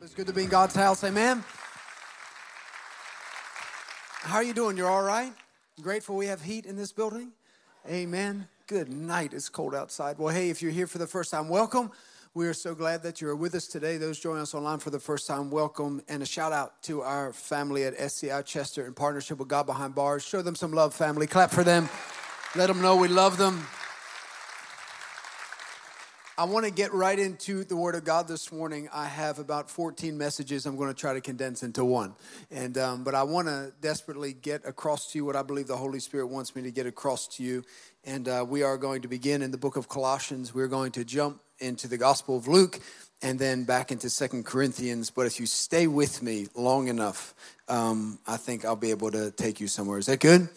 It's good to be in God's house. Amen. How are you doing? You're all right? Grateful we have heat in this building? Amen. Good night. It's cold outside. Well, hey, if you're here for the first time, welcome. We are so glad that you're with us today. Those joining us online for the first time, welcome. And a shout out to our family at SCI Chester in partnership with God Behind Bars. Show them some love, family. Clap for them. Let them know we love them. I want to get right into the Word of God this morning. I have about 14 messages I'm going to try to condense into one. And, um, but I want to desperately get across to you what I believe the Holy Spirit wants me to get across to you. And uh, we are going to begin in the book of Colossians. We're going to jump into the Gospel of Luke and then back into Second Corinthians. But if you stay with me long enough, um, I think I'll be able to take you somewhere. Is that good?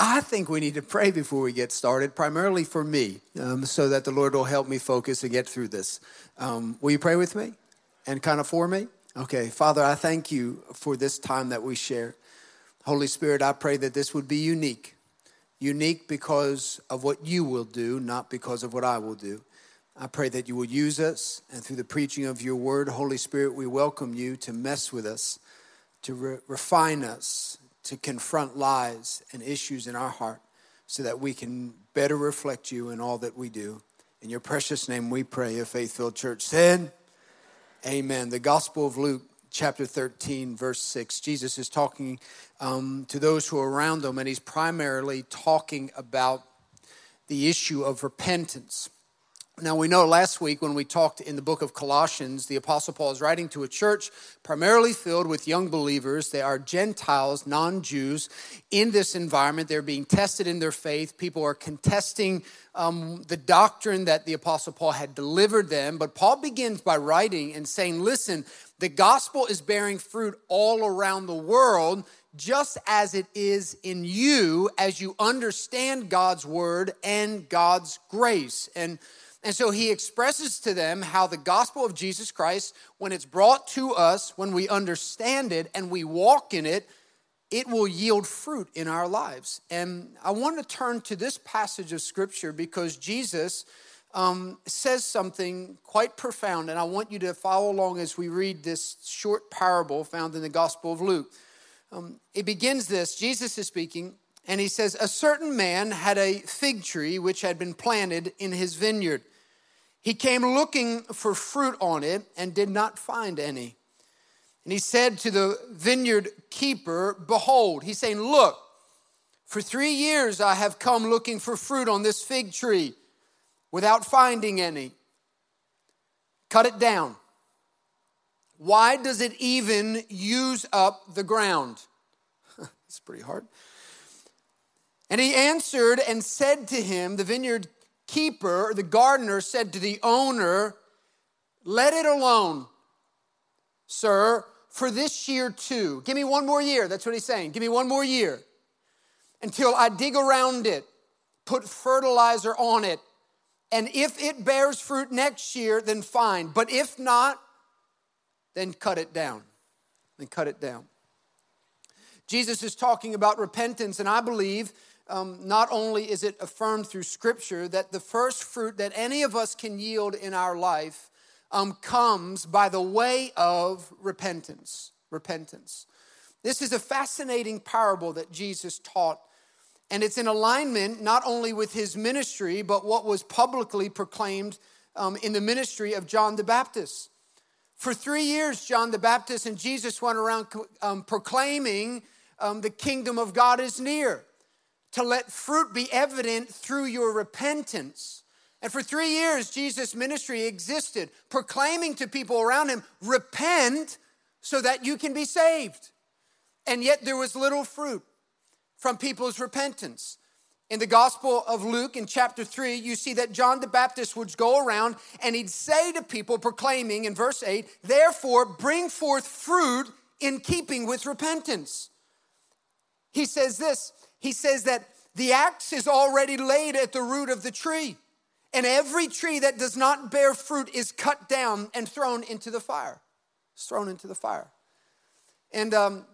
I think we need to pray before we get started, primarily for me, um, so that the Lord will help me focus and get through this. Um, will you pray with me and kind of for me? Okay, Father, I thank you for this time that we share. Holy Spirit, I pray that this would be unique. Unique because of what you will do, not because of what I will do. I pray that you will use us, and through the preaching of your word, Holy Spirit, we welcome you to mess with us, to re- refine us, to confront lies and issues in our heart so that we can better reflect you in all that we do. In your precious name we pray, a faith filled church said, Amen. The Gospel of Luke, chapter 13, verse 6. Jesus is talking um, to those who are around him, and he's primarily talking about the issue of repentance. Now, we know last week when we talked in the book of Colossians, the Apostle Paul is writing to a church primarily filled with young believers. They are Gentiles, non Jews. In this environment, they're being tested in their faith. People are contesting um, the doctrine that the Apostle Paul had delivered them. But Paul begins by writing and saying, Listen, the gospel is bearing fruit all around the world just as it is in you as you understand God's word and God's grace. And and so he expresses to them how the gospel of Jesus Christ, when it's brought to us, when we understand it and we walk in it, it will yield fruit in our lives. And I want to turn to this passage of scripture because Jesus um, says something quite profound. And I want you to follow along as we read this short parable found in the Gospel of Luke. Um, it begins this Jesus is speaking, and he says, A certain man had a fig tree which had been planted in his vineyard. He came looking for fruit on it and did not find any. And he said to the vineyard keeper, Behold, he's saying, Look, for three years I have come looking for fruit on this fig tree without finding any. Cut it down. Why does it even use up the ground? It's pretty hard. And he answered and said to him, the vineyard keeper, the gardener, said to the owner, Let it alone, sir, for this year too. Give me one more year. That's what he's saying. Give me one more year until I dig around it, put fertilizer on it. And if it bears fruit next year, then fine. But if not, then cut it down. Then cut it down. Jesus is talking about repentance, and I believe um, not only is it affirmed through Scripture that the first fruit that any of us can yield in our life um, comes by the way of repentance. Repentance. This is a fascinating parable that Jesus taught, and it's in alignment not only with his ministry, but what was publicly proclaimed um, in the ministry of John the Baptist. For three years, John the Baptist and Jesus went around um, proclaiming um, the kingdom of God is near to let fruit be evident through your repentance. And for three years, Jesus' ministry existed, proclaiming to people around him, repent so that you can be saved. And yet there was little fruit from people's repentance. In the Gospel of Luke, in chapter 3, you see that John the Baptist would go around and he'd say to people, proclaiming in verse 8, therefore bring forth fruit in keeping with repentance. He says this he says that the axe is already laid at the root of the tree, and every tree that does not bear fruit is cut down and thrown into the fire. It's thrown into the fire. And um,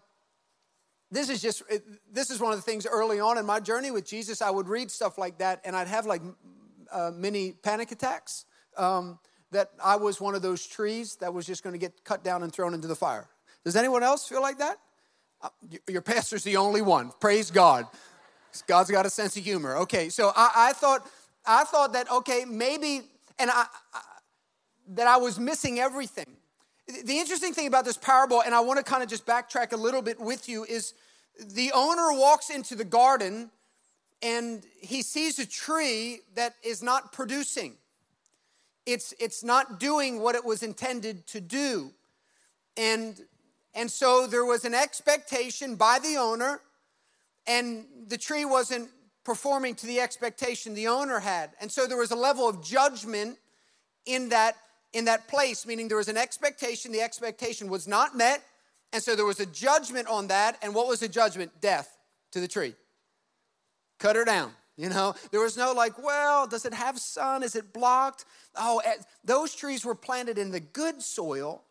this is just this is one of the things early on in my journey with Jesus. I would read stuff like that, and I'd have like uh, many panic attacks. Um, that I was one of those trees that was just going to get cut down and thrown into the fire. Does anyone else feel like that? Uh, your pastor's the only one. Praise God. God's got a sense of humor. Okay, so I, I thought, I thought that okay, maybe, and I, I that I was missing everything. The interesting thing about this parable, and I want to kind of just backtrack a little bit with you, is the owner walks into the garden and he sees a tree that is not producing. It's, it's not doing what it was intended to do. And, and so there was an expectation by the owner, and the tree wasn't performing to the expectation the owner had. And so there was a level of judgment in that in that place, meaning there was an expectation, the expectation was not met, and so there was a judgment on that. And what was the judgment? Death to the tree. Cut her down. You know, there was no like, well, does it have sun? Is it blocked? Oh, eh, those trees were planted in the good soil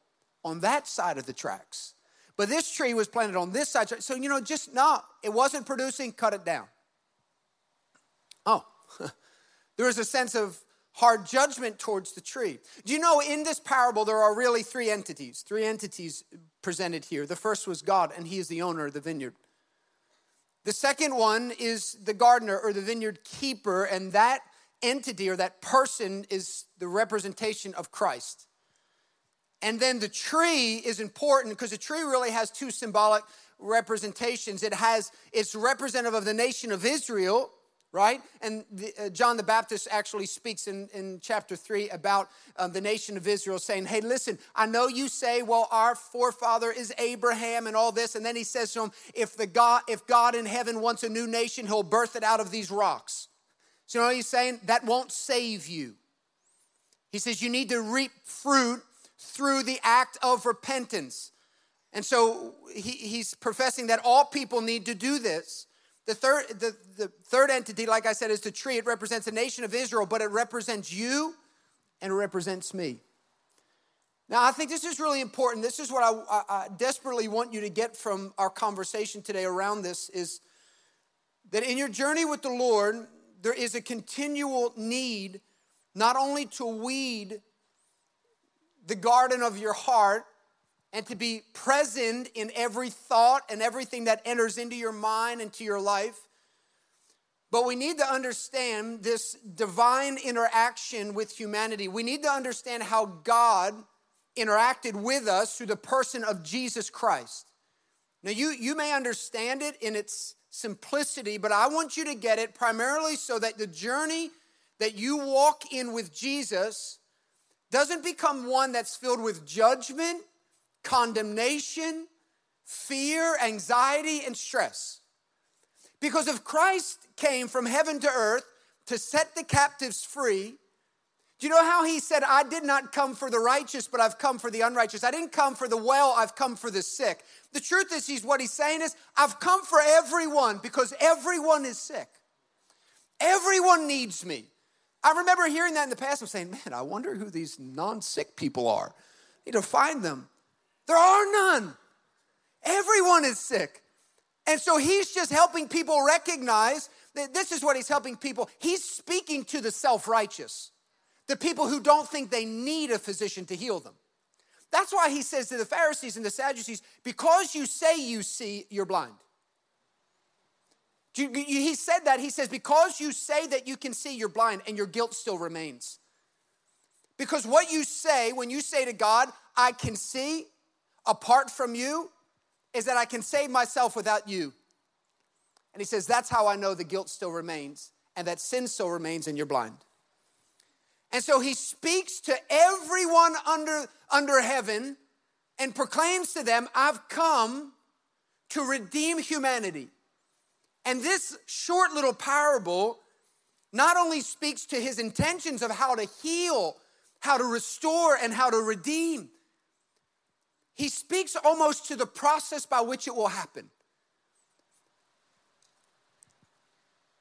on that side of the tracks. But this tree was planted on this side. So, you know, just no, it wasn't producing, cut it down. Oh, there was a sense of hard judgment towards the tree. Do you know in this parable there are really three entities, three entities presented here. The first was God, and He is the owner of the vineyard. The second one is the gardener or the vineyard keeper, and that entity or that person is the representation of Christ. And then the tree is important because the tree really has two symbolic representations. It has it's representative of the nation of Israel, right? And the, uh, John the Baptist actually speaks in, in chapter 3 about um, the nation of Israel saying, Hey, listen, I know you say, well, our forefather is Abraham and all this. And then he says to him, if, the God, if God in heaven wants a new nation, he'll birth it out of these rocks. So you know what he's saying? That won't save you. He says, You need to reap fruit through the act of repentance. And so he, he's professing that all people need to do this. The third, the, the third entity, like I said, is the tree. It represents the nation of Israel, but it represents you and it represents me. Now, I think this is really important. This is what I, I, I desperately want you to get from our conversation today around this is that in your journey with the Lord, there is a continual need not only to weed the garden of your heart, and to be present in every thought and everything that enters into your mind and to your life. But we need to understand this divine interaction with humanity. We need to understand how God interacted with us through the person of Jesus Christ. Now, you, you may understand it in its simplicity, but I want you to get it primarily so that the journey that you walk in with Jesus doesn't become one that's filled with judgment condemnation, fear, anxiety, and stress. Because if Christ came from heaven to earth to set the captives free, do you know how he said, I did not come for the righteous, but I've come for the unrighteous? I didn't come for the well, I've come for the sick. The truth is, he's what he's saying is, I've come for everyone because everyone is sick. Everyone needs me. I remember hearing that in the past. I'm saying, man, I wonder who these non sick people are. I need to find them. There are none. Everyone is sick. And so he's just helping people recognize that this is what he's helping people. He's speaking to the self righteous, the people who don't think they need a physician to heal them. That's why he says to the Pharisees and the Sadducees, because you say you see, you're blind. He said that. He says, because you say that you can see, you're blind, and your guilt still remains. Because what you say, when you say to God, I can see, apart from you is that I can save myself without you. And he says, That's how I know the guilt still remains and that sin still remains and you're blind. And so he speaks to everyone under, under heaven and proclaims to them, I've come to redeem humanity. And this short little parable not only speaks to his intentions of how to heal, how to restore, and how to redeem, he speaks almost to the process by which it will happen.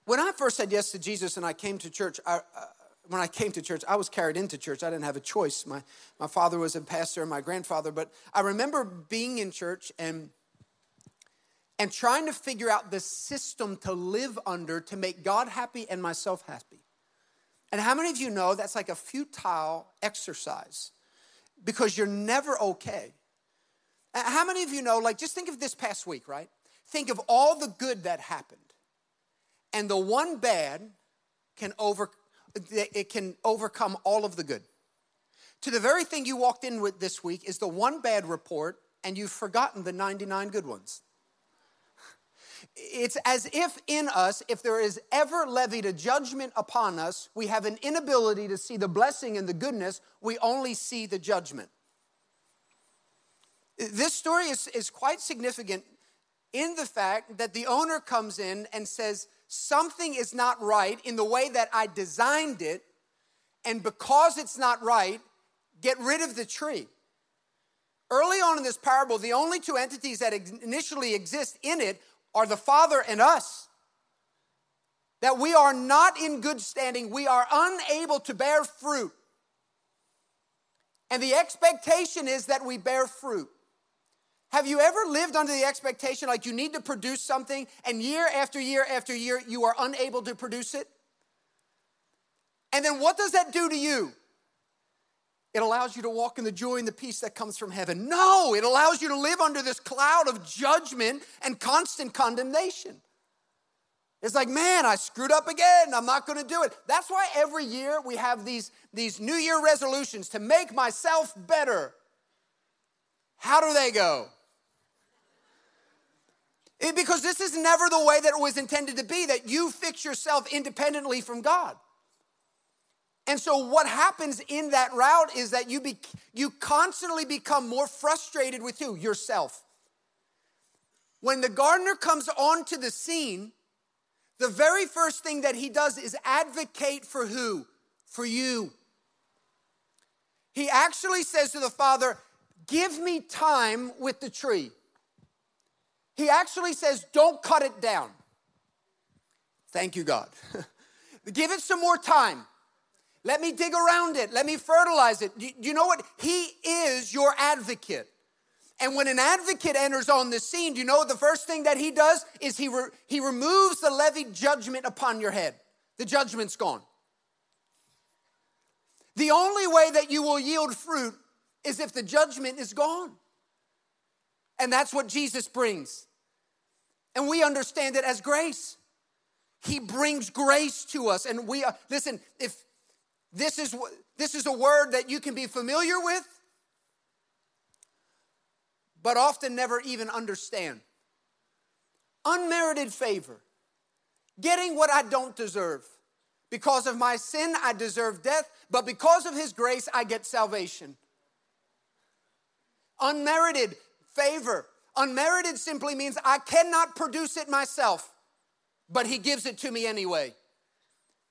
When I first said yes to Jesus and I came to church, I, uh, when I came to church, I was carried into church. I didn't have a choice. My, my father was a pastor and my grandfather, but I remember being in church and, and trying to figure out the system to live under to make God happy and myself happy. And how many of you know that's like a futile exercise because you're never okay? How many of you know, like, just think of this past week, right? Think of all the good that happened, and the one bad can over it can overcome all of the good. To the very thing you walked in with this week is the one bad report, and you've forgotten the 99 good ones. It's as if in us, if there is ever levied a judgment upon us, we have an inability to see the blessing and the goodness, we only see the judgment. This story is, is quite significant in the fact that the owner comes in and says, Something is not right in the way that I designed it, and because it's not right, get rid of the tree. Early on in this parable, the only two entities that initially exist in it are the Father and us. That we are not in good standing, we are unable to bear fruit. And the expectation is that we bear fruit. Have you ever lived under the expectation like you need to produce something and year after year after year you are unable to produce it? And then what does that do to you? It allows you to walk in the joy and the peace that comes from heaven. No, it allows you to live under this cloud of judgment and constant condemnation. It's like, man, I screwed up again. I'm not going to do it. That's why every year we have these, these New Year resolutions to make myself better. How do they go? It, because this is never the way that it was intended to be, that you fix yourself independently from God. And so what happens in that route is that you be, you constantly become more frustrated with you yourself. When the gardener comes onto the scene, the very first thing that he does is advocate for who? For you. He actually says to the father, "Give me time with the tree." He actually says, "Don't cut it down." Thank you, God. Give it some more time. Let me dig around it. Let me fertilize it. You know what? He is your advocate. And when an advocate enters on the scene, do you know the first thing that he does is he, re- he removes the levied judgment upon your head. The judgment's gone. The only way that you will yield fruit is if the judgment is gone. And that's what Jesus brings. And we understand it as grace. He brings grace to us. And we, are, listen, if this is, this is a word that you can be familiar with, but often never even understand. Unmerited favor, getting what I don't deserve. Because of my sin, I deserve death, but because of His grace, I get salvation. Unmerited favor. Unmerited simply means I cannot produce it myself, but He gives it to me anyway.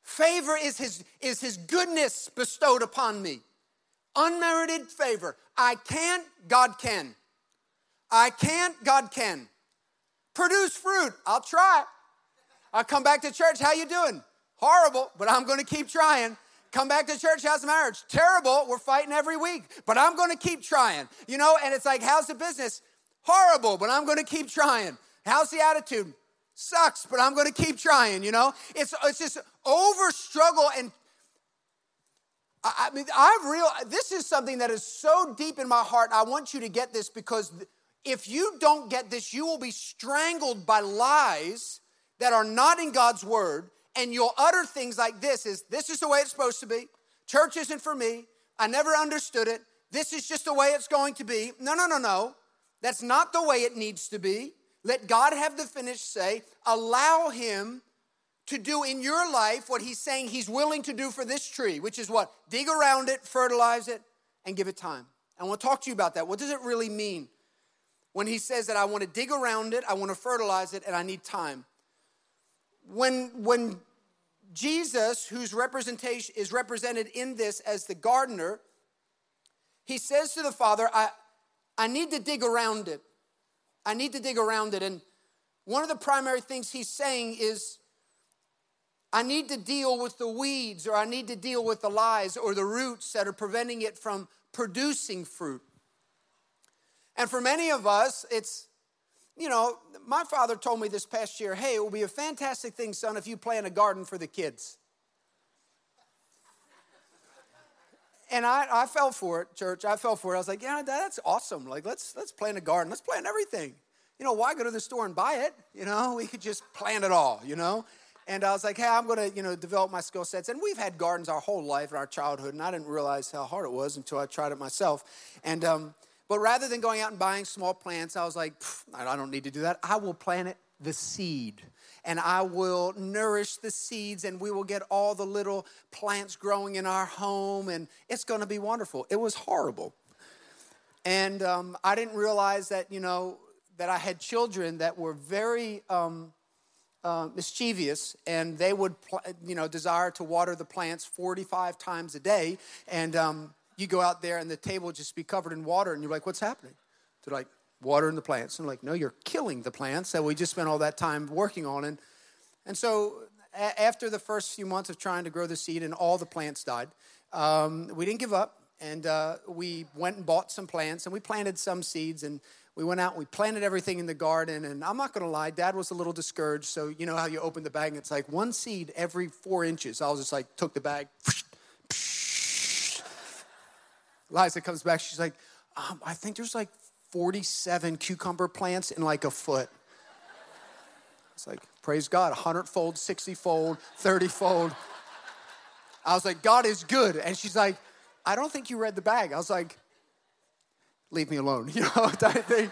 Favor is his, is his goodness bestowed upon me. Unmerited favor. I can't, God can. I can't, God can. Produce fruit. I'll try. I'll come back to church. How you doing? Horrible, but I'm going to keep trying. Come back to church. How's the marriage? Terrible. We're fighting every week, but I'm going to keep trying. You know, and it's like, how's the business? Horrible, but I'm going to keep trying. How's the attitude? Sucks, but I'm going to keep trying, you know? It's, it's just over struggle and I, I mean, I've real. This is something that is so deep in my heart. I want you to get this because if you don't get this, you will be strangled by lies that are not in God's word, and you'll utter things like this: "Is this is the way it's supposed to be? Church isn't for me. I never understood it. This is just the way it's going to be." No, no, no, no. That's not the way it needs to be. Let God have the finished say. Allow Him to do in your life what He's saying He's willing to do for this tree, which is what? Dig around it, fertilize it, and give it time. Want to talk to you about that. What does it really mean when He says that I want to dig around it, I want to fertilize it, and I need time? When, when Jesus, whose representation is represented in this as the gardener, he says to the Father, I, I need to dig around it. I need to dig around it. And one of the primary things he's saying is, I need to deal with the weeds, or I need to deal with the lies or the roots that are preventing it from producing fruit. And for many of us, it's, you know, my father told me this past year hey, it will be a fantastic thing, son, if you plant a garden for the kids. And I, I fell for it, church. I fell for it. I was like, yeah, that's awesome. Like, let's let's plant a garden. Let's plant everything. You know, why go to the store and buy it? You know, we could just plant it all. You know. And I was like, hey, I'm gonna, you know, develop my skill sets. And we've had gardens our whole life in our childhood, and I didn't realize how hard it was until I tried it myself. And um, but rather than going out and buying small plants, I was like, I don't need to do that. I will plant it the seed and I will nourish the seeds, and we will get all the little plants growing in our home, and it's gonna be wonderful. It was horrible. And um, I didn't realize that, you know, that I had children that were very um, uh, mischievous, and they would, pl- you know, desire to water the plants 45 times a day. And um, you go out there, and the table just be covered in water, and you're like, what's happening? They're like, watering the plants. And like, no, you're killing the plants that we just spent all that time working on. And, and so a- after the first few months of trying to grow the seed and all the plants died, um, we didn't give up. And uh, we went and bought some plants and we planted some seeds and we went out and we planted everything in the garden. And I'm not going to lie, dad was a little discouraged. So, you know how you open the bag and it's like one seed every four inches. I was just like, took the bag. Liza comes back. She's like, um, I think there's like 47 cucumber plants in like a foot. It's like, praise God, 100 fold, 60 fold, 30 fold. I was like, God is good. And she's like, I don't think you read the bag. I was like, leave me alone, you know, thing.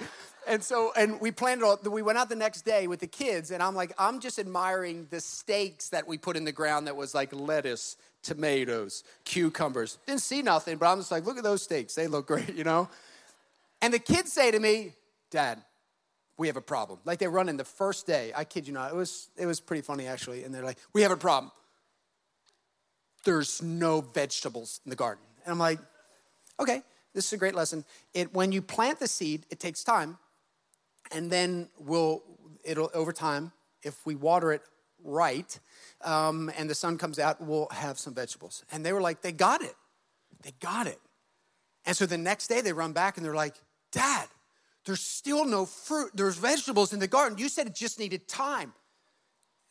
And so, and we planned it all, we went out the next day with the kids, and I'm like, I'm just admiring the stakes that we put in the ground that was like lettuce, tomatoes, cucumbers. Didn't see nothing, but I'm just like, look at those stakes. They look great, you know? And the kids say to me, Dad, we have a problem. Like they run in the first day. I kid you not. It was it was pretty funny actually. And they're like, we have a problem. There's no vegetables in the garden. And I'm like, okay, this is a great lesson. It when you plant the seed, it takes time, and then we'll it'll over time, if we water it right, um, and the sun comes out, we'll have some vegetables. And they were like, they got it. They got it. And so the next day they run back and they're like, Dad, there's still no fruit. There's vegetables in the garden. You said it just needed time.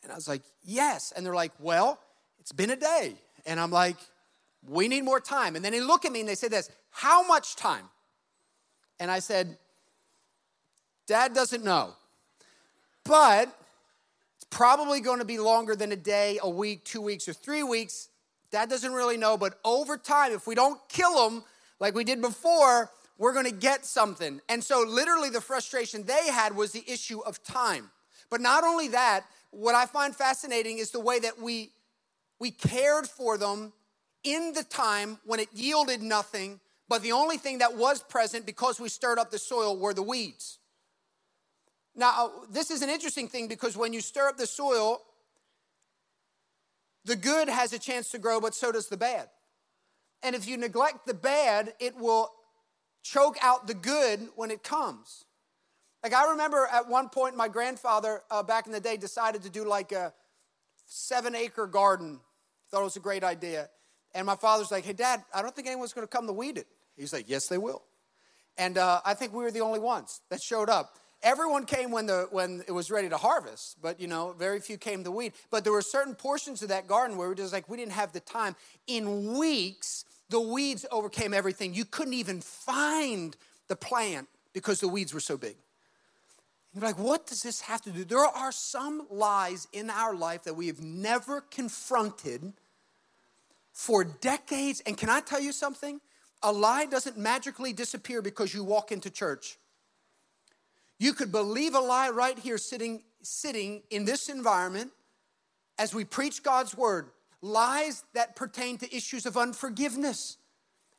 And I was like, Yes. And they're like, Well, it's been a day. And I'm like, We need more time. And then they look at me and they say this, How much time? And I said, Dad doesn't know. But it's probably going to be longer than a day, a week, two weeks, or three weeks. Dad doesn't really know. But over time, if we don't kill them like we did before, we're gonna get something. And so, literally, the frustration they had was the issue of time. But not only that, what I find fascinating is the way that we, we cared for them in the time when it yielded nothing, but the only thing that was present because we stirred up the soil were the weeds. Now, this is an interesting thing because when you stir up the soil, the good has a chance to grow, but so does the bad. And if you neglect the bad, it will choke out the good when it comes. Like I remember at one point, my grandfather uh, back in the day decided to do like a seven acre garden. Thought it was a great idea. And my father's like, hey, dad, I don't think anyone's going to come to weed it. He's like, yes, they will. And uh, I think we were the only ones that showed up. Everyone came when, the, when it was ready to harvest, but you know, very few came to weed. But there were certain portions of that garden where we were just like, we didn't have the time. In weeks, the weeds overcame everything. You couldn't even find the plant because the weeds were so big. You're like, what does this have to do? There are some lies in our life that we have never confronted for decades. And can I tell you something? A lie doesn't magically disappear because you walk into church. You could believe a lie right here sitting, sitting in this environment as we preach God's word lies that pertain to issues of unforgiveness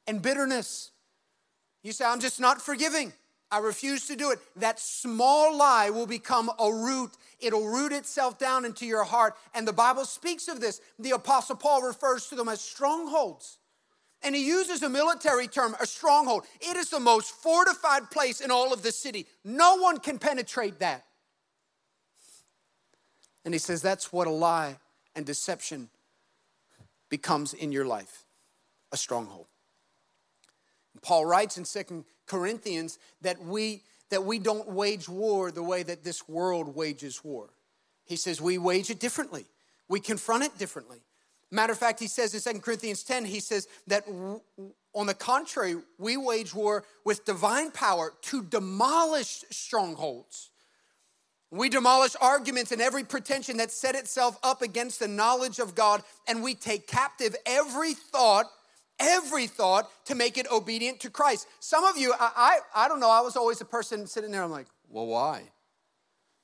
and bitterness. You say, I'm just not forgiving. I refuse to do it. That small lie will become a root. It'll root itself down into your heart. And the Bible speaks of this. The Apostle Paul refers to them as strongholds. And he uses a military term, a stronghold. It is the most fortified place in all of the city. No one can penetrate that. And he says that's what a lie and deception becomes in your life a stronghold. Paul writes in Second Corinthians that we that we don't wage war the way that this world wages war. He says we wage it differently. We confront it differently. Matter of fact, he says in Second Corinthians 10, he says that On the contrary, we wage war with divine power to demolish strongholds. We demolish arguments and every pretension that set itself up against the knowledge of God, and we take captive every thought, every thought to make it obedient to Christ. Some of you, I, I, I don't know, I was always a person sitting there, I'm like, well, why?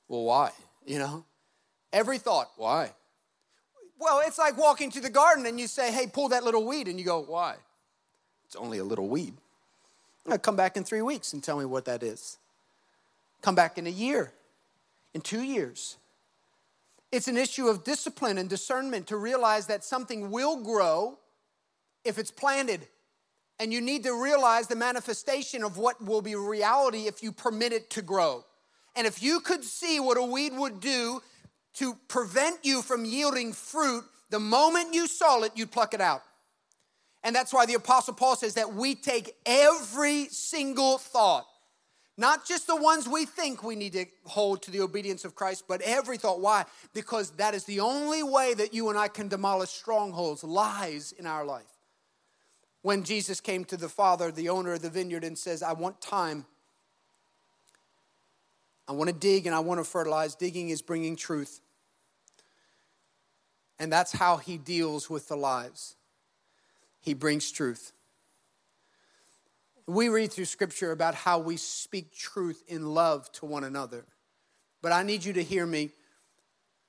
Well, why? You know? Every thought, why? Well, it's like walking to the garden and you say, hey, pull that little weed, and you go, why? It's only a little weed. Come back in three weeks and tell me what that is. Come back in a year in two years. It's an issue of discipline and discernment to realize that something will grow if it's planted. And you need to realize the manifestation of what will be reality if you permit it to grow. And if you could see what a weed would do to prevent you from yielding fruit, the moment you saw it, you'd pluck it out. And that's why the Apostle Paul says that we take every single thought not just the ones we think we need to hold to the obedience of Christ, but every thought. Why? Because that is the only way that you and I can demolish strongholds, lies in our life. When Jesus came to the Father, the owner of the vineyard, and says, I want time. I want to dig and I want to fertilize. Digging is bringing truth. And that's how he deals with the lies. He brings truth. We read through scripture about how we speak truth in love to one another. But I need you to hear me.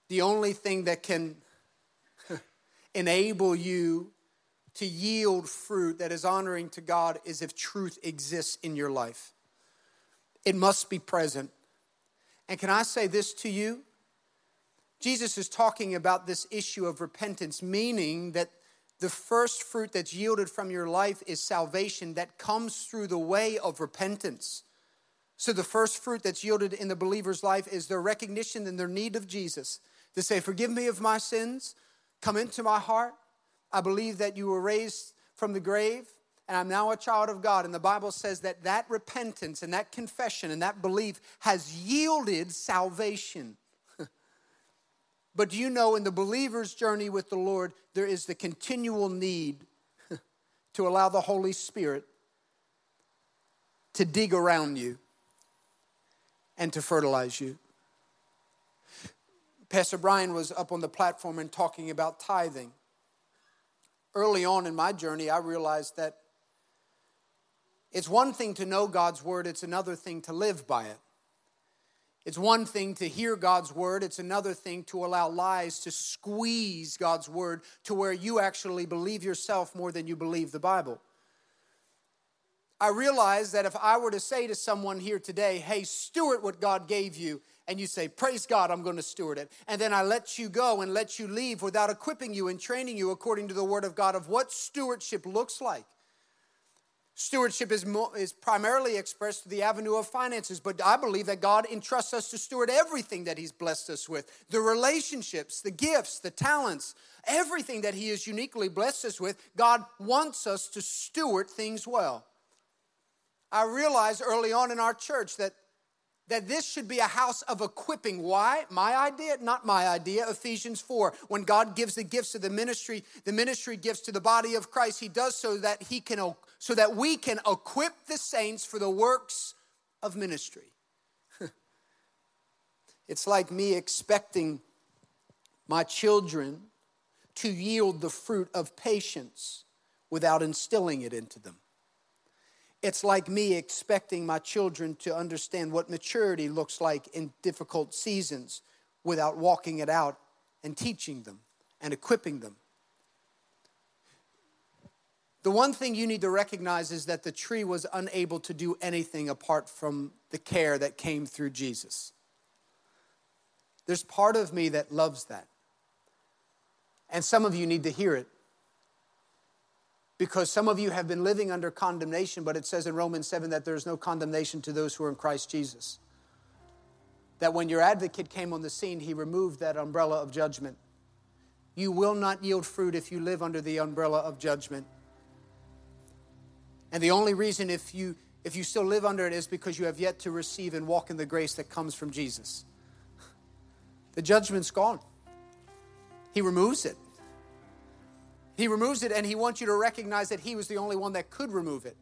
The only thing that can enable you to yield fruit that is honoring to God is if truth exists in your life. It must be present. And can I say this to you? Jesus is talking about this issue of repentance, meaning that the first fruit that's yielded from your life is salvation that comes through the way of repentance. So, the first fruit that's yielded in the believer's life is their recognition and their need of Jesus to say, Forgive me of my sins, come into my heart. I believe that you were raised from the grave, and I'm now a child of God. And the Bible says that that repentance and that confession and that belief has yielded salvation. But do you know in the believer's journey with the Lord, there is the continual need to allow the Holy Spirit to dig around you and to fertilize you. Pastor Brian was up on the platform and talking about tithing. Early on in my journey, I realized that it's one thing to know God's word, it's another thing to live by it. It's one thing to hear God's word, it's another thing to allow lies to squeeze God's word to where you actually believe yourself more than you believe the Bible. I realize that if I were to say to someone here today, hey, steward what God gave you, and you say, Praise God, I'm going to steward it. And then I let you go and let you leave without equipping you and training you according to the Word of God of what stewardship looks like. Stewardship is, mo- is primarily expressed through the avenue of finances, but I believe that God entrusts us to steward everything that He's blessed us with the relationships, the gifts, the talents, everything that He has uniquely blessed us with. God wants us to steward things well. I realized early on in our church that that this should be a house of equipping. Why? My idea? Not my idea. Ephesians 4. When God gives the gifts of the ministry, the ministry gifts to the body of Christ, He does so that He can so that we can equip the saints for the works of ministry. it's like me expecting my children to yield the fruit of patience without instilling it into them. It's like me expecting my children to understand what maturity looks like in difficult seasons without walking it out and teaching them and equipping them. The one thing you need to recognize is that the tree was unable to do anything apart from the care that came through Jesus. There's part of me that loves that. And some of you need to hear it because some of you have been living under condemnation, but it says in Romans 7 that there's no condemnation to those who are in Christ Jesus. That when your advocate came on the scene, he removed that umbrella of judgment. You will not yield fruit if you live under the umbrella of judgment. And the only reason if you if you still live under it is because you have yet to receive and walk in the grace that comes from Jesus. The judgment's gone. He removes it. He removes it and he wants you to recognize that he was the only one that could remove it.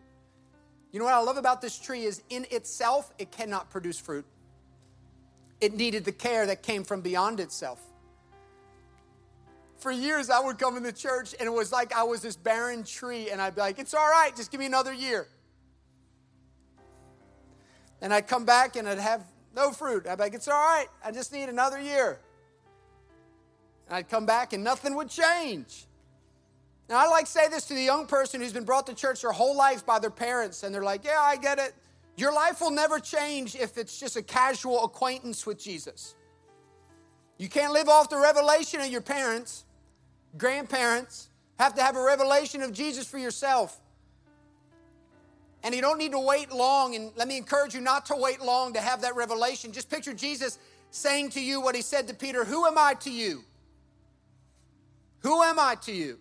You know what I love about this tree is in itself, it cannot produce fruit. It needed the care that came from beyond itself. For years, I would come in the church and it was like I was this barren tree, and I'd be like, It's all right, just give me another year. And I'd come back and I'd have no fruit. I'd be like, It's all right, I just need another year. And I'd come back and nothing would change. Now, I like say this to the young person who's been brought to church their whole life by their parents, and they're like, Yeah, I get it. Your life will never change if it's just a casual acquaintance with Jesus. You can't live off the revelation of your parents, grandparents. Have to have a revelation of Jesus for yourself. And you don't need to wait long. And let me encourage you not to wait long to have that revelation. Just picture Jesus saying to you what he said to Peter Who am I to you? Who am I to you?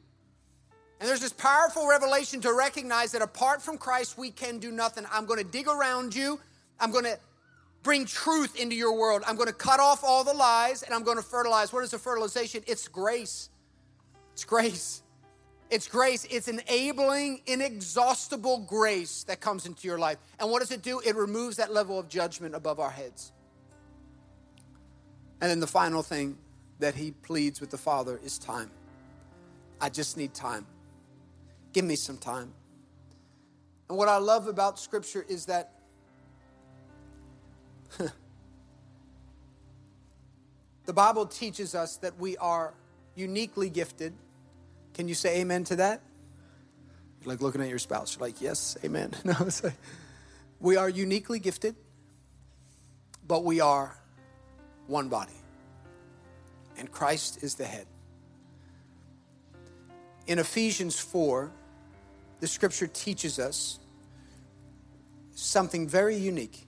And there's this powerful revelation to recognize that apart from Christ, we can do nothing. I'm going to dig around you. I'm going to bring truth into your world. I'm going to cut off all the lies and I'm going to fertilize. What is the fertilization? It's grace. It's grace. It's grace. It's enabling, inexhaustible grace that comes into your life. And what does it do? It removes that level of judgment above our heads. And then the final thing that he pleads with the Father is time. I just need time. Give me some time. And what I love about Scripture is that the Bible teaches us that we are uniquely gifted. Can you say amen to that? You're like looking at your spouse. You're like, yes, amen. No, it's like, we are uniquely gifted, but we are one body. And Christ is the head. In Ephesians 4, the scripture teaches us something very unique.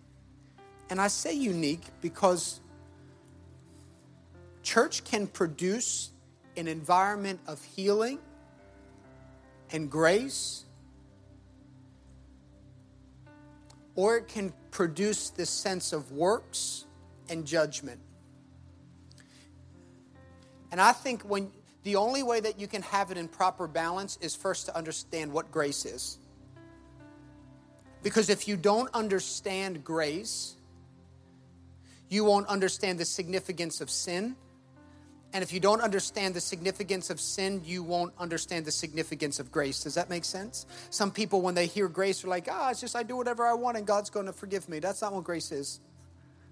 And I say unique because church can produce an environment of healing and grace, or it can produce this sense of works and judgment. And I think when the only way that you can have it in proper balance is first to understand what grace is. Because if you don't understand grace, you won't understand the significance of sin. And if you don't understand the significance of sin, you won't understand the significance of grace. Does that make sense? Some people, when they hear grace, are like, ah, oh, it's just I do whatever I want and God's going to forgive me. That's not what grace is.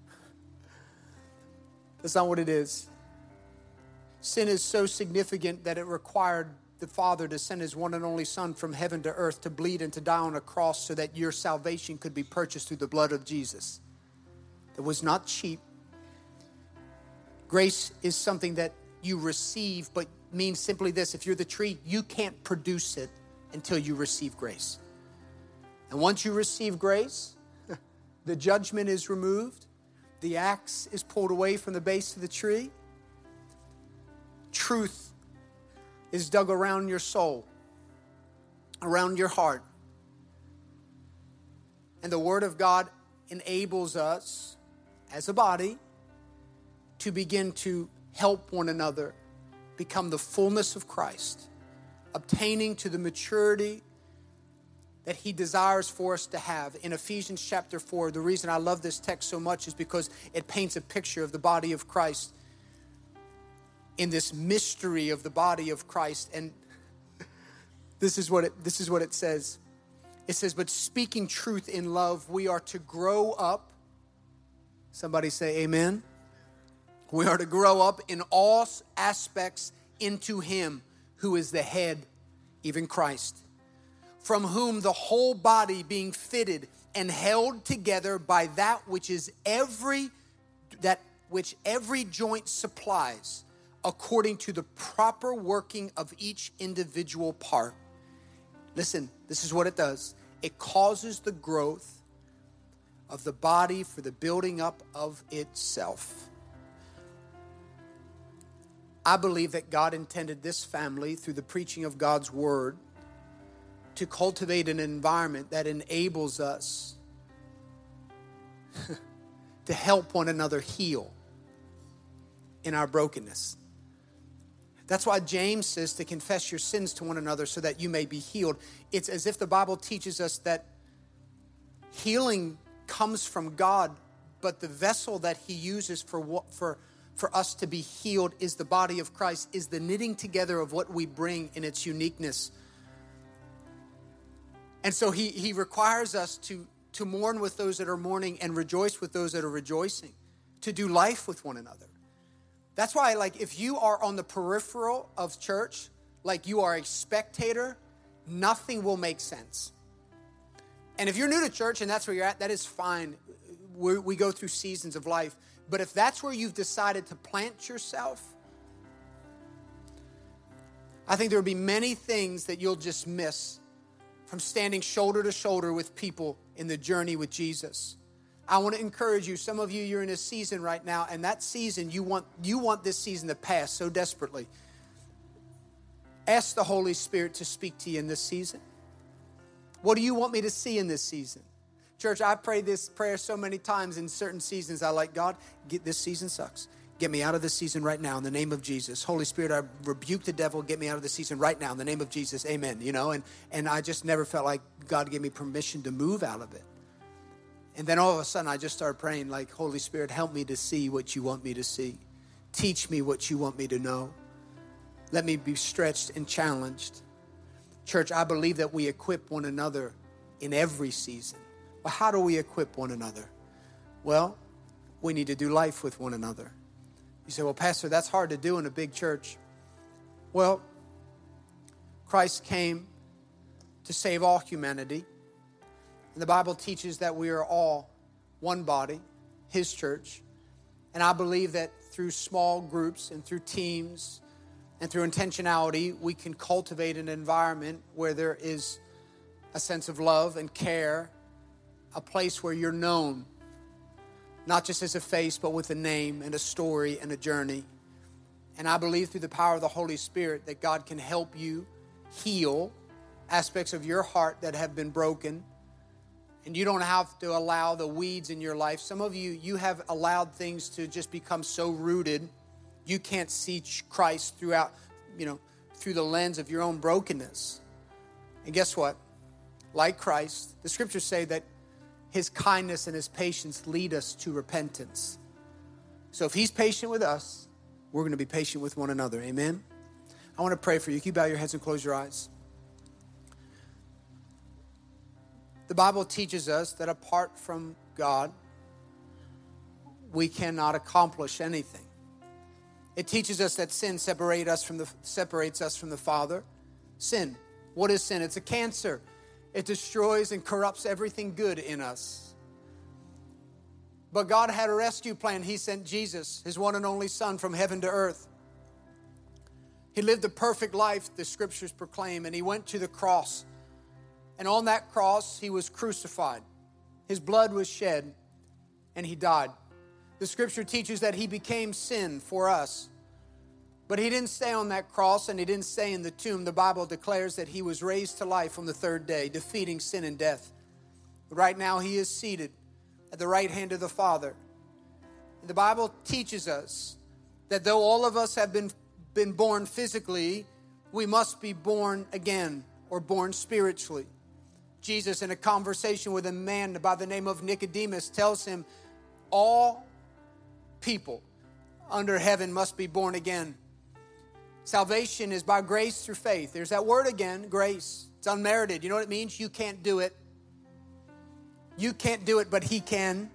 That's not what it is. Sin is so significant that it required the Father to send his one and only Son from heaven to earth to bleed and to die on a cross so that your salvation could be purchased through the blood of Jesus. It was not cheap. Grace is something that you receive, but means simply this if you're the tree, you can't produce it until you receive grace. And once you receive grace, the judgment is removed, the axe is pulled away from the base of the tree truth is dug around your soul, around your heart. And the Word of God enables us as a body to begin to help one another become the fullness of Christ, obtaining to the maturity that he desires for us to have. In Ephesians chapter 4, the reason I love this text so much is because it paints a picture of the body of Christ in this mystery of the body of Christ. And this is what it, this is what it says. It says, But speaking truth in love, we are to grow up. Somebody say, Amen. We are to grow up in all aspects into Him who is the head, even Christ, from whom the whole body being fitted and held together by that which is every that which every joint supplies according to the proper working of each individual part. Listen, this is what it does it causes the growth of the body for the building up of itself. I believe that God intended this family through the preaching of God's word to cultivate an environment that enables us to help one another heal in our brokenness. That's why James says to confess your sins to one another so that you may be healed. It's as if the Bible teaches us that healing comes from God, but the vessel that He uses for what for for us to be healed is the body of Christ, is the knitting together of what we bring in its uniqueness. And so he, he requires us to, to mourn with those that are mourning and rejoice with those that are rejoicing, to do life with one another. That's why, like, if you are on the peripheral of church, like you are a spectator, nothing will make sense. And if you're new to church and that's where you're at, that is fine. we we go through seasons of life. But if that's where you've decided to plant yourself, I think there will be many things that you'll just miss from standing shoulder to shoulder with people in the journey with Jesus. I want to encourage you. Some of you, you're in a season right now, and that season, you want, you want this season to pass so desperately. Ask the Holy Spirit to speak to you in this season. What do you want me to see in this season? Church, I pray this prayer so many times in certain seasons. I like, God, get this season sucks. Get me out of this season right now in the name of Jesus. Holy Spirit, I rebuke the devil. Get me out of this season right now in the name of Jesus. Amen. You know, and, and I just never felt like God gave me permission to move out of it. And then all of a sudden, I just started praying, like, Holy Spirit, help me to see what you want me to see. Teach me what you want me to know. Let me be stretched and challenged. Church, I believe that we equip one another in every season. Well, how do we equip one another? Well, we need to do life with one another. You say, well, Pastor, that's hard to do in a big church. Well, Christ came to save all humanity. And the Bible teaches that we are all one body, His church. And I believe that through small groups and through teams and through intentionality, we can cultivate an environment where there is a sense of love and care, a place where you're known not just as a face, but with a name and a story and a journey. And I believe through the power of the Holy Spirit that God can help you heal aspects of your heart that have been broken. And you don't have to allow the weeds in your life. Some of you, you have allowed things to just become so rooted, you can't see Christ throughout, you know, through the lens of your own brokenness. And guess what? Like Christ, the scriptures say that his kindness and his patience lead us to repentance. So if he's patient with us, we're going to be patient with one another. Amen. I want to pray for you. Can you bow your heads and close your eyes? The Bible teaches us that apart from God, we cannot accomplish anything. It teaches us that sin separate us from the, separates us from the Father. Sin. What is sin? It's a cancer. It destroys and corrupts everything good in us. But God had a rescue plan. He sent Jesus, his one and only Son, from heaven to earth. He lived a perfect life, the scriptures proclaim, and he went to the cross. And on that cross, he was crucified. His blood was shed, and he died. The scripture teaches that he became sin for us but he didn't stay on that cross and he didn't stay in the tomb. The Bible declares that he was raised to life on the third day, defeating sin and death. Right now, he is seated at the right hand of the Father. And the Bible teaches us that though all of us have been, been born physically, we must be born again or born spiritually. Jesus, in a conversation with a man by the name of Nicodemus, tells him, All people under heaven must be born again. Salvation is by grace through faith. There's that word again, grace. It's unmerited. You know what it means? You can't do it. You can't do it, but He can.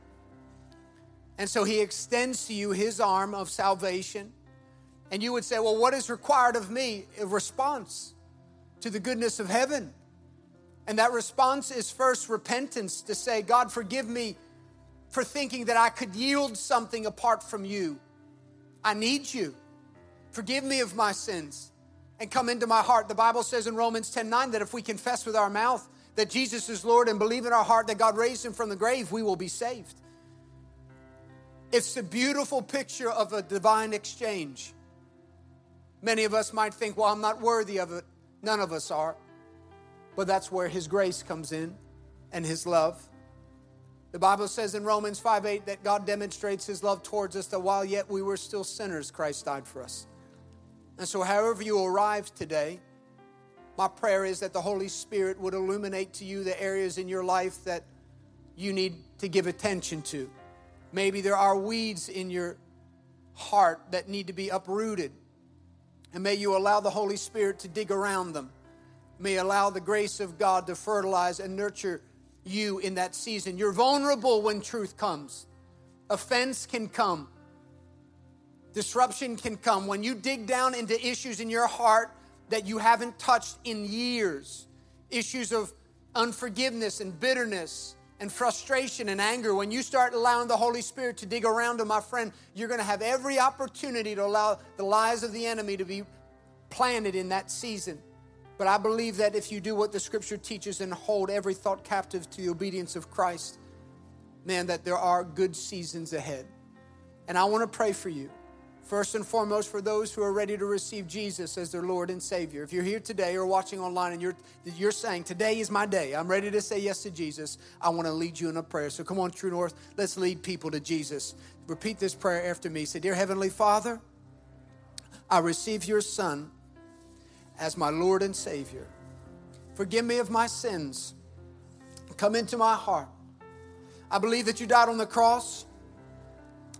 And so He extends to you His arm of salvation. And you would say, Well, what is required of me? A response to the goodness of heaven. And that response is first repentance to say, God, forgive me for thinking that I could yield something apart from you. I need you. Forgive me of my sins and come into my heart. The Bible says in Romans 10 9 that if we confess with our mouth that Jesus is Lord and believe in our heart that God raised him from the grave, we will be saved. It's a beautiful picture of a divine exchange. Many of us might think, well, I'm not worthy of it. None of us are. But that's where his grace comes in and his love. The Bible says in Romans 5 8 that God demonstrates his love towards us that while yet we were still sinners, Christ died for us. And so, however you arrive today, my prayer is that the Holy Spirit would illuminate to you the areas in your life that you need to give attention to. Maybe there are weeds in your heart that need to be uprooted. And may you allow the Holy Spirit to dig around them. May allow the grace of God to fertilize and nurture you in that season. You're vulnerable when truth comes. Offense can come. Disruption can come. When you dig down into issues in your heart that you haven't touched in years, issues of unforgiveness and bitterness and frustration and anger, when you start allowing the Holy Spirit to dig around them, my friend, you're going to have every opportunity to allow the lies of the enemy to be planted in that season. But I believe that if you do what the scripture teaches and hold every thought captive to the obedience of Christ, man, that there are good seasons ahead. And I want to pray for you. First and foremost, for those who are ready to receive Jesus as their Lord and Savior. If you're here today or watching online and you're, you're saying, Today is my day, I'm ready to say yes to Jesus, I want to lead you in a prayer. So come on, True North, let's lead people to Jesus. Repeat this prayer after me. Say, Dear Heavenly Father, I receive your Son as my Lord and Savior. Forgive me of my sins. Come into my heart. I believe that you died on the cross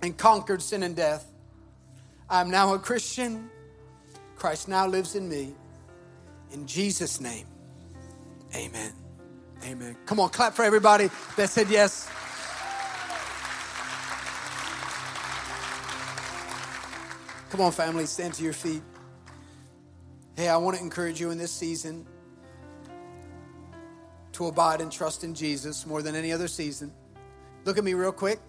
and conquered sin and death. I'm now a Christian. Christ now lives in me. In Jesus' name, amen. Amen. Come on, clap for everybody that said yes. Come on, family, stand to your feet. Hey, I want to encourage you in this season to abide and trust in Jesus more than any other season. Look at me real quick.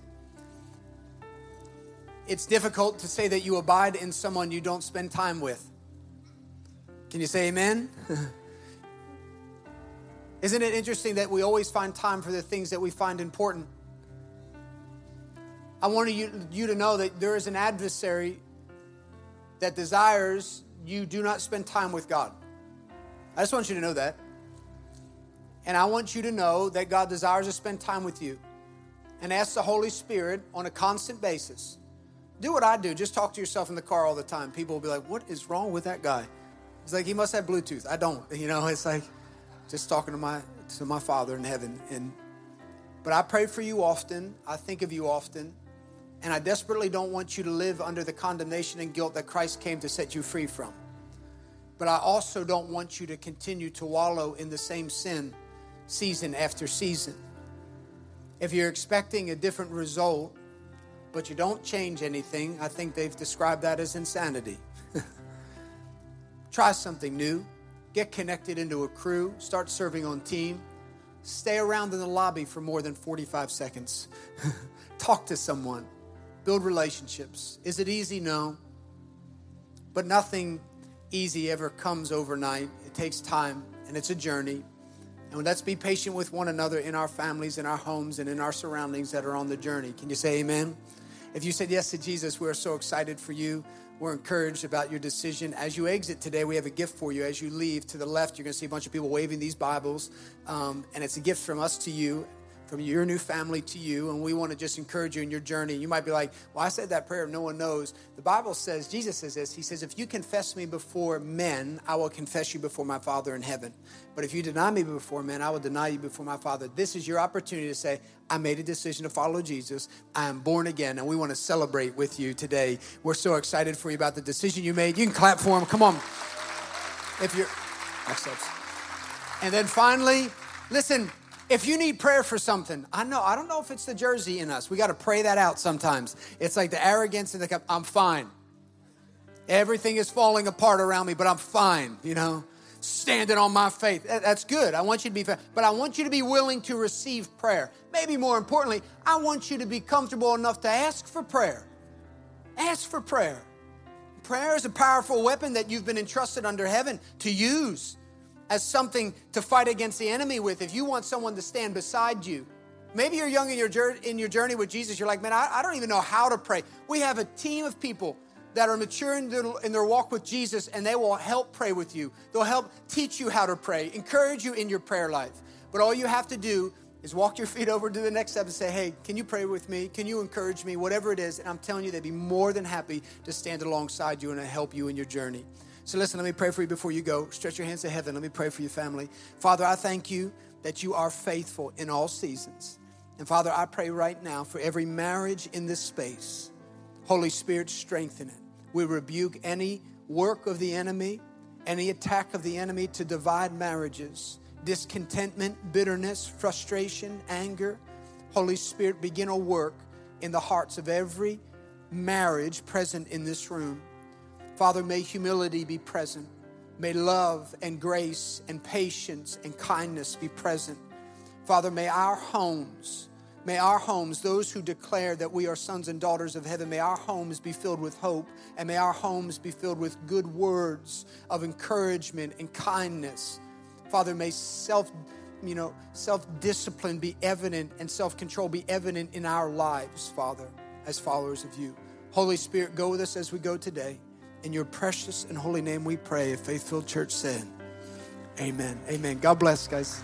It's difficult to say that you abide in someone you don't spend time with. Can you say amen? Isn't it interesting that we always find time for the things that we find important? I want you, you to know that there is an adversary that desires you do not spend time with God. I just want you to know that. And I want you to know that God desires to spend time with you. And ask the Holy Spirit on a constant basis. Do what I do. Just talk to yourself in the car all the time. People will be like, What is wrong with that guy? It's like he must have Bluetooth. I don't. You know, it's like just talking to my to my father in heaven. And but I pray for you often. I think of you often. And I desperately don't want you to live under the condemnation and guilt that Christ came to set you free from. But I also don't want you to continue to wallow in the same sin season after season. If you're expecting a different result, but you don't change anything, I think they've described that as insanity. Try something new. Get connected into a crew. Start serving on team. Stay around in the lobby for more than 45 seconds. Talk to someone build relationships. Is it easy? No. But nothing easy ever comes overnight. It takes time and it's a journey. And let's be patient with one another in our families, in our homes, and in our surroundings that are on the journey. Can you say amen? If you said yes to Jesus, we're so excited for you. We're encouraged about your decision. As you exit today, we have a gift for you. As you leave to the left, you're going to see a bunch of people waving these Bibles. Um, and it's a gift from us to you from your new family to you, and we want to just encourage you in your journey. You might be like, Well, I said that prayer, no one knows. The Bible says, Jesus says this He says, If you confess me before men, I will confess you before my Father in heaven. But if you deny me before men, I will deny you before my Father. This is your opportunity to say, I made a decision to follow Jesus. I am born again, and we want to celebrate with you today. We're so excited for you about the decision you made. You can clap for him. Come on. If you're, and then finally, listen, if you need prayer for something, I know, I don't know if it's the Jersey in us. We got to pray that out sometimes. It's like the arrogance and the, I'm fine. Everything is falling apart around me, but I'm fine, you know, standing on my faith. That's good. I want you to be, but I want you to be willing to receive prayer. Maybe more importantly, I want you to be comfortable enough to ask for prayer. Ask for prayer. Prayer is a powerful weapon that you've been entrusted under heaven to use as something to fight against the enemy with. If you want someone to stand beside you, maybe you're young in your journey, in your journey with Jesus. You're like, man, I, I don't even know how to pray. We have a team of people that are mature in their, in their walk with Jesus, and they will help pray with you. They'll help teach you how to pray, encourage you in your prayer life. But all you have to do is walk your feet over to the next step and say, Hey, can you pray with me? Can you encourage me? Whatever it is. And I'm telling you, they'd be more than happy to stand alongside you and help you in your journey. So listen, let me pray for you before you go. Stretch your hands to heaven. Let me pray for your family. Father, I thank you that you are faithful in all seasons. And Father, I pray right now for every marriage in this space. Holy Spirit, strengthen it. We rebuke any work of the enemy, any attack of the enemy to divide marriages discontentment, bitterness, frustration, anger. Holy Spirit, begin a work in the hearts of every marriage present in this room. Father, may humility be present. May love and grace and patience and kindness be present. Father, may our homes, may our homes, those who declare that we are sons and daughters of heaven, may our homes be filled with hope and may our homes be filled with good words of encouragement and kindness Father, may self, you know, self-discipline be evident and self-control be evident in our lives, Father, as followers of you. Holy Spirit, go with us as we go today. In your precious and holy name we pray. A faith-filled church said, Amen. Amen. God bless, guys.